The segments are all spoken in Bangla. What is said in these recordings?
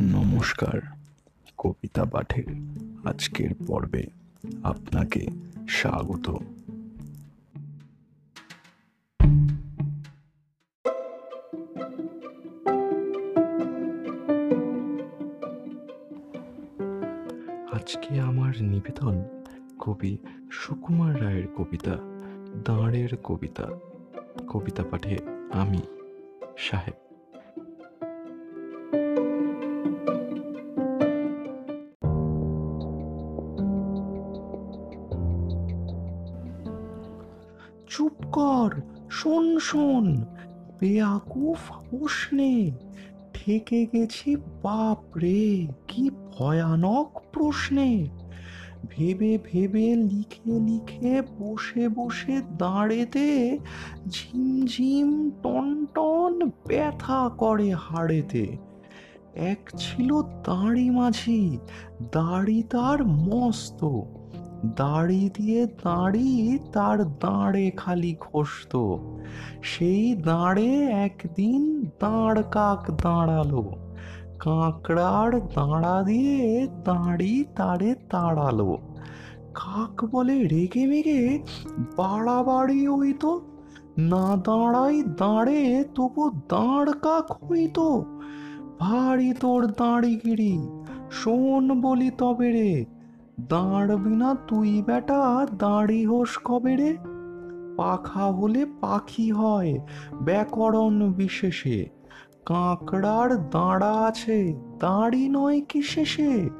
নমস্কার, কবিতা পাঠের আজকের পর্বে আপনাকে স্বাগত। আজকে আমার নিবেদন কবি সুকুমার রায়ের কবিতা, দাঁড়ের কবিতা। কবিতা পাঠে আমি সাহেব চুপ কর, শোন শোন। বেয়াকুফ হোস ঠেকে গেছি বাপ রে, কি ভয়ানক প্রশ্নে। ভেবে ভেবে লিখে লিখে বসে বসে দাঁড়েতে ঝিমঝিম টন টন ব্যথা করে হাড়েতে। এক ছিল দাড়ি মাঝি, দাড়ি তার মস্ত। দাড়ি দিয়ে দাড়ি, তার দাঁড়ে খালি খসত সেই দাঁড়ে একদিন দাঁড় কাক দাঁড়াল। কাঁকড়ার দাঁড়া দিয়ে দাঁড়ি তারে তাড়ালো। কাক বলে রেগে মেগে বাড়াবাড়ি হইতো না দাঁড়াই দাঁড়ে, তবু দাঁড় কাক হইতো ভারী তোর দাঁড়িগিরি। শোন বলি তবে রে দাঁড়বি না তুই, বেটা, দাঁড়ি হোস কবে রে? পাখা হলে পাখি হয়, ব্যাকরণ বিশেষে। কাঁকড়ার দাঁড়া আছে, দাঁড়ি নয় কি শেষে?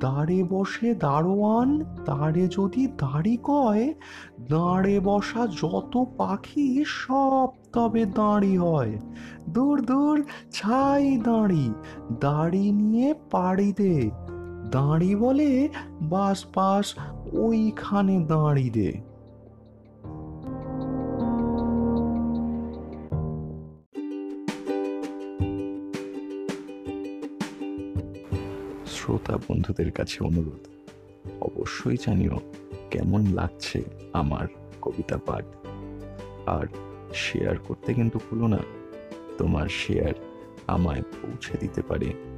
দাঁড়ে বসে দাঁড়োয়ান দাঁড়ে যদি দাড়ি কয়, দাঁড়ে বসা যত পাখি সব তবে দাঁড়ি হয়। দূর দূর, ছাই দাঁড়ি দাঁড়ি নিয়ে পাড়ি দে। দাঁড়ি বলে, বাস পাস ওইখানে দাঁড়ি দে। শ্রোতা বন্ধুদের কাছে অনুরোধ, অবশ্যই জানিও কেমন লাগছে আমার কবিতা পাঠ। আর শেয়ার করতে কিন্তু ভুলো না, তোমার শেয়ার আমায় পৌঁছে দিতে পারে।